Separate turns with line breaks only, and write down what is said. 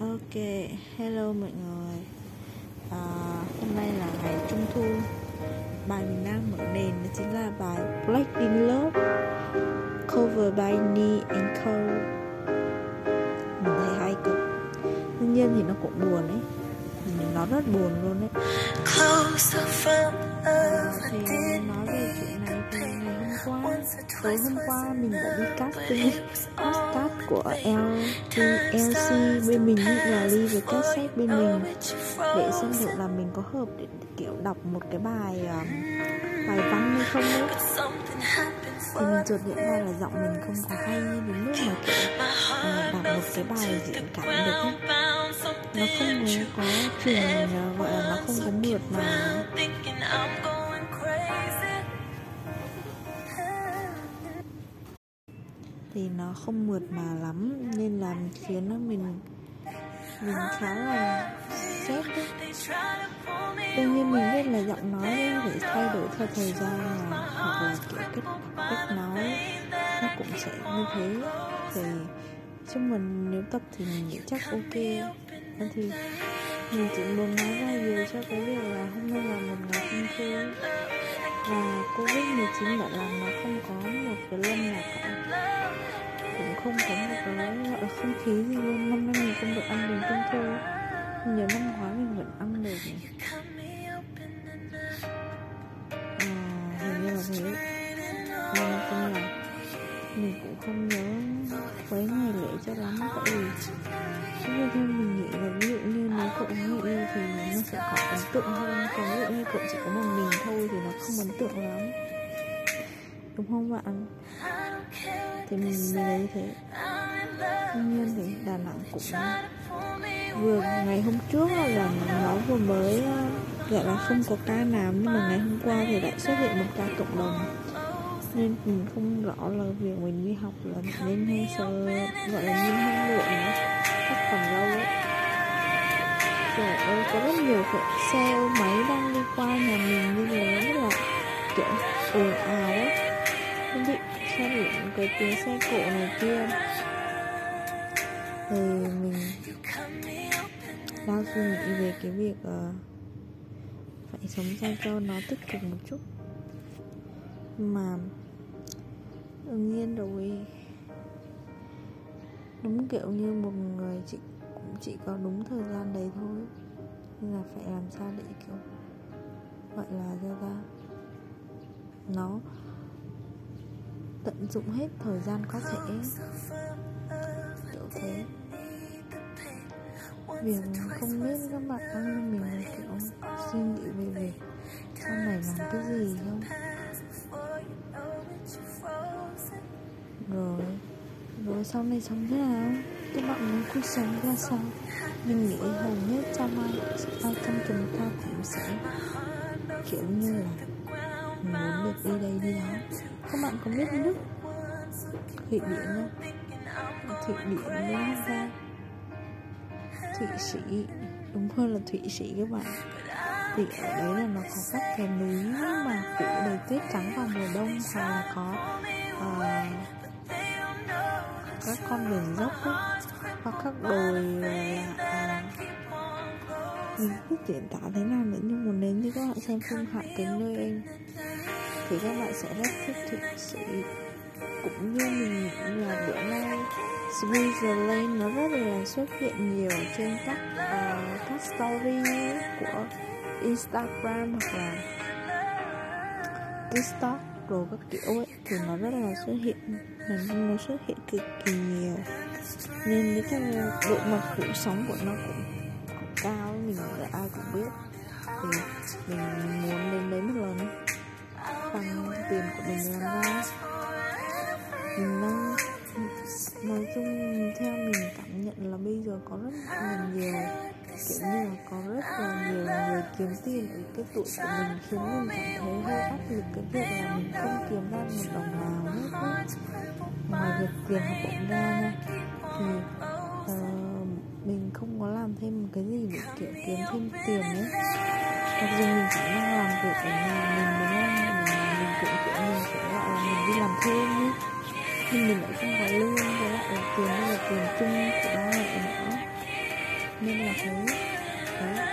Ok, hello mọi người. À, Hôm nay là ngày Trung Thu. Bài mình đang mở nền đó chính là bài Black in Love Cover by Nee and Cole. Mình thấy hay cực. Tuy nhiên thì nó cũng buồn ấy. Nó rất buồn luôn ấy. À, Thì nói về chuyện này thì ngày hôm qua Tối hôm qua mình đã đi casting podcast của LC, LC bên mình là ly với cassette bên mình để xem thử là mình có hợp để kiểu đọc một cái bài uh, bài văn hay không ấy thì mình ừ, chợt nhận ra là giọng mình không có hay như đến mức mà kiểu uh, đọc một cái bài diễn cảm được ấy nó không có truyền ờ, gọi là nó không có mượt mà. Thì nó không mượt mà lắm, nên là khiến nó mình mình khá là stress. đấy. Đương nhiên mình biết là giọng nói ấy thể thay đổi theo thời gian mà, hoặc là kiểu cách cách nói nó cũng sẽ như thế. Thì chứ mình nếu tập thì mình nghĩ chắc ok. Nên thì mình chỉ muốn nói ra nhiều cho cái việc là hôm nay là một ngày không thu và covid 19 đã làm nó không có một cái lâm nào cả không có một cái không khí gì luôn. Năm nay mình không được ăn bánh trung thu nhớ năm ngoái mình vẫn ăn được này. À, hình như là thế. Nên chung là mình cũng không nhớ mấy ngày lễ cho lắm tại vì nhưng theo mình nghĩ là ví dụ như nếu cậu nghĩ yêu thì nó sẽ có ấn tượng hơn. Còn ví dụ như cậu chỉ có một mình thôi thì nó không ấn tượng lắm. Đúng không bạn? Thì mình mình như thế. Tuy nhiên thì đà nẵng cũng vừa ngày hôm trước là nó vừa mới gọi là không có ca nào, nhưng mà ngày hôm qua thì lại xuất hiện một ca cộng đồng. Nên mình không rõ là việc mình đi học là nên hay sơ gọi là nên hay muộn nữa. Chắc còn lâu ấy trời ơi, có rất nhiều xe ô máy đang đi qua nhà mình như thế, rất là kiểu ồn ào ấy không bị xe điện cái tiếng xe cộ này kia. Thì mình đang suy nghĩ về cái việc uh, phải sống sao cho nó tích cực một chút. Mà đương nhiên rồi. Đúng kiểu như một người chị cũng chỉ có đúng thời gian đấy thôi. Nên là phải làm sao để kiểu gọi là ra ra nó tận dụng hết thời gian có thể. Kiểu thế. việc không biết các bạn đang như mình kiểu suy nghĩ về việc sau này làm cái gì không? rồi. Rồi sau này sống thế nào? Các bạn muốn cuộc sống ra sao? mình nghĩ hầu hết trong ai ai trong chúng ta cũng sẽ kiểu như là muốn được đi đây đi đó. Các bạn có biết nước thụy điển không? Thụy điển đúng ra thụy sĩ. Đúng hơn là thụy sĩ các bạn. Thì ở đấy là nó có các cái núi mà phủ đầy tuyết trắng vào mùa đông hoặc là có uh, các con đường dốc ấy, hoặc các đồi là uh, mình biết diễn tả thế nào nữa nhưng mà nếu như các bạn xem phim hạ cái nơi em thì các bạn sẽ rất thích thực sự cũng như mình nghĩ là bữa nay Switzerland nó rất là xuất hiện nhiều trên các uh, các story của Instagram hoặc là TikTok rồi các kiểu ấy thì nó rất là xuất hiện mình nó xuất hiện cực kỳ nhiều. Nên cái độ mật phủ sóng của nó cũng, cũng cao mình là ai cũng biết. Thì mình muốn đến đấy một lần bằng tiền của mình làm ra. Mình đang nói chung theo mình cảm nhận là bây giờ có rất là nhiều kiểu như là có rất là nhiều người kiếm tiền. Ở cái tuổi của mình khiến mình cảm thấy hơi áp lực cái việc là mình không kiếm ra một đồng nào hết á. Ngoài việc tiền học bổng ra nha thì uh, mình không có làm thêm một cái gì để kiểu kiếm thêm tiền ấy. Mặc dù mình chỉ đang làm việc ở nhà mình đúng không cũng, kiểu như kiểu là à, mình đi làm thêm ấy. nhưng mình lại không có lương, với là tiền đây là tiền chung của ba mẹ nữa nên là thế đấy